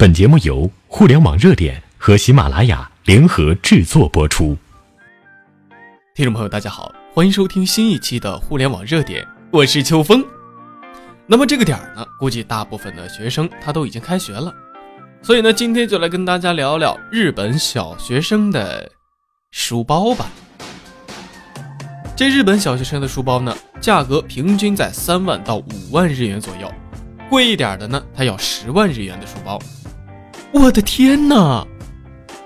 本节目由互联网热点和喜马拉雅联合制作播出。听众朋友，大家好，欢迎收听新一期的互联网热点，我是秋风。那么这个点儿呢，估计大部分的学生他都已经开学了，所以呢，今天就来跟大家聊聊日本小学生的书包吧。这日本小学生的书包呢，价格平均在三万到五万日元左右，贵一点的呢，它要十万日元的书包。我的天哪！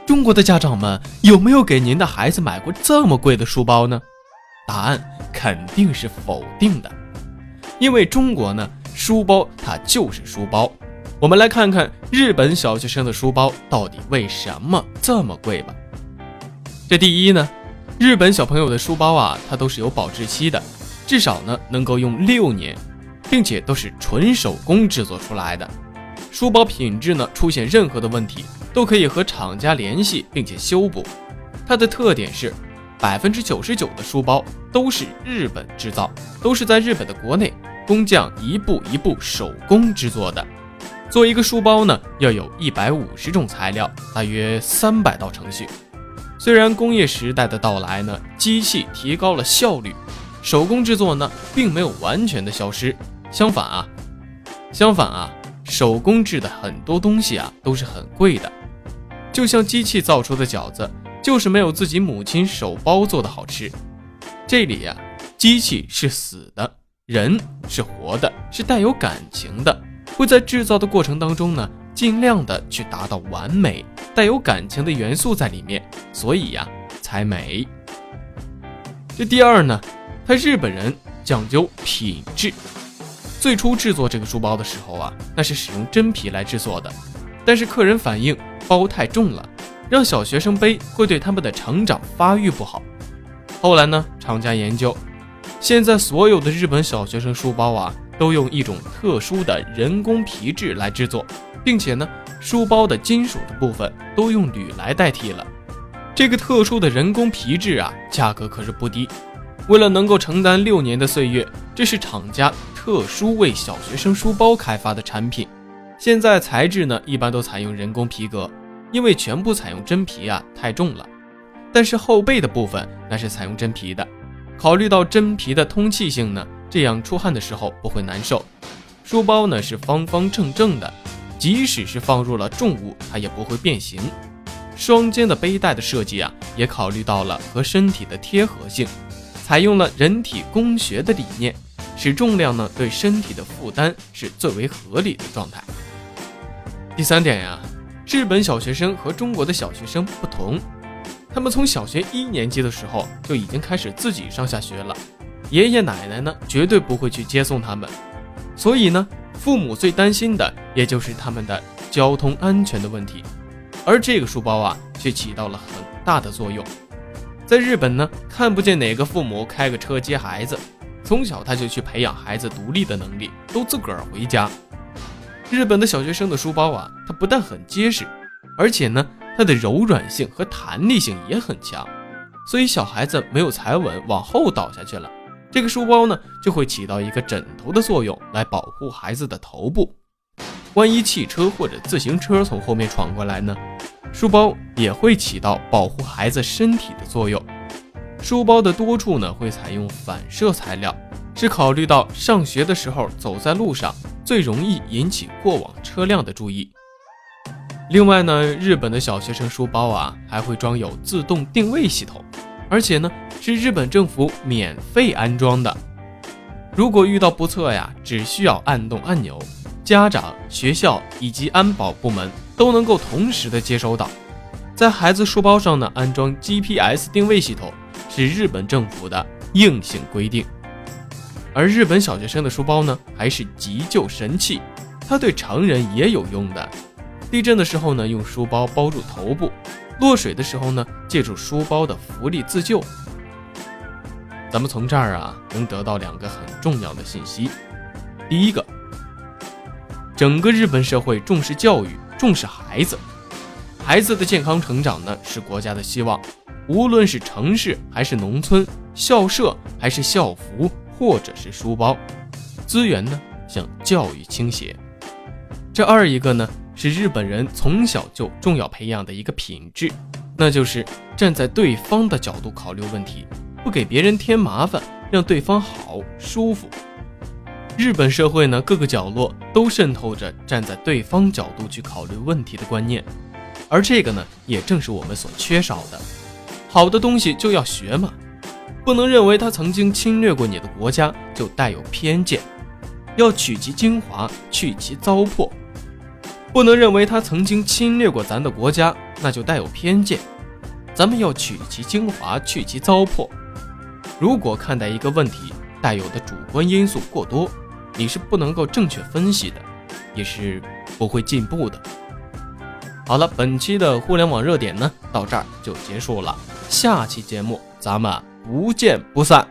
中国的家长们有没有给您的孩子买过这么贵的书包呢？答案肯定是否定的。因为中国呢，书包它就是书包。我们来看看日本小学生的书包到底为什么这么贵吧。这第一呢，日本小朋友的书包啊，它都是有保质期的，至少呢能够用六年，并且都是纯手工制作出来的。书包品质呢出现任何的问题，都可以和厂家联系并且修补。它的特点是，百分之九十九的书包都是日本制造，都是在日本的国内工匠一步一步手工制作的。做一个书包呢，要有一百五十种材料，大约三百道程序。虽然工业时代的到来呢，机器提高了效率，手工制作呢并没有完全的消失。相反啊，相反啊。手工制的很多东西啊，都是很贵的，就像机器造出的饺子，就是没有自己母亲手包做的好吃。这里呀，机器是死的，人是活的，是带有感情的，会在制造的过程当中呢，尽量的去达到完美，带有感情的元素在里面，所以呀，才美。这第二呢，他日本人讲究品质。最初制作这个书包的时候啊，那是使用真皮来制作的，但是客人反映包太重了，让小学生背会对他们的成长发育不好。后来呢，厂家研究，现在所有的日本小学生书包啊，都用一种特殊的人工皮质来制作，并且呢，书包的金属的部分都用铝来代替了。这个特殊的人工皮质啊，价格可是不低。为了能够承担六年的岁月，这是厂家。特殊为小学生书包开发的产品，现在材质呢一般都采用人工皮革，因为全部采用真皮啊太重了。但是后背的部分那是采用真皮的，考虑到真皮的通气性呢，这样出汗的时候不会难受。书包呢是方方正正的，即使是放入了重物，它也不会变形。双肩的背带的设计啊，也考虑到了和身体的贴合性，采用了人体工学的理念。使重量呢对身体的负担是最为合理的状态。第三点呀，日本小学生和中国的小学生不同，他们从小学一年级的时候就已经开始自己上下学了，爷爷奶奶呢绝对不会去接送他们，所以呢，父母最担心的也就是他们的交通安全的问题，而这个书包啊却起到了很大的作用。在日本呢，看不见哪个父母开个车接孩子。从小他就去培养孩子独立的能力，都自个儿回家。日本的小学生的书包啊，它不但很结实，而且呢，它的柔软性和弹力性也很强，所以小孩子没有踩稳往后倒下去了，这个书包呢就会起到一个枕头的作用，来保护孩子的头部。万一汽车或者自行车从后面闯过来呢，书包也会起到保护孩子身体的作用。书包的多处呢会采用反射材料，是考虑到上学的时候走在路上最容易引起过往车辆的注意。另外呢，日本的小学生书包啊还会装有自动定位系统，而且呢是日本政府免费安装的。如果遇到不测呀，只需要按动按钮，家长、学校以及安保部门都能够同时的接收到。在孩子书包上呢安装 GPS 定位系统。是日本政府的硬性规定，而日本小学生的书包呢，还是急救神器，它对成人也有用的。地震的时候呢，用书包包住头部；落水的时候呢，借助书包的浮力自救。咱们从这儿啊，能得到两个很重要的信息：第一个，整个日本社会重视教育，重视孩子，孩子的健康成长呢，是国家的希望。无论是城市还是农村，校舍还是校服，或者是书包，资源呢向教育倾斜。这二一个呢，是日本人从小就重要培养的一个品质，那就是站在对方的角度考虑问题，不给别人添麻烦，让对方好舒服。日本社会呢，各个角落都渗透着站在对方角度去考虑问题的观念，而这个呢，也正是我们所缺少的。好的东西就要学嘛，不能认为他曾经侵略过你的国家就带有偏见，要取其精华，去其糟粕。不能认为他曾经侵略过咱的国家，那就带有偏见。咱们要取其精华，去其糟粕。如果看待一个问题带有的主观因素过多，你是不能够正确分析的，也是不会进步的。好了，本期的互联网热点呢，到这儿就结束了。下期节目咱们不见不散。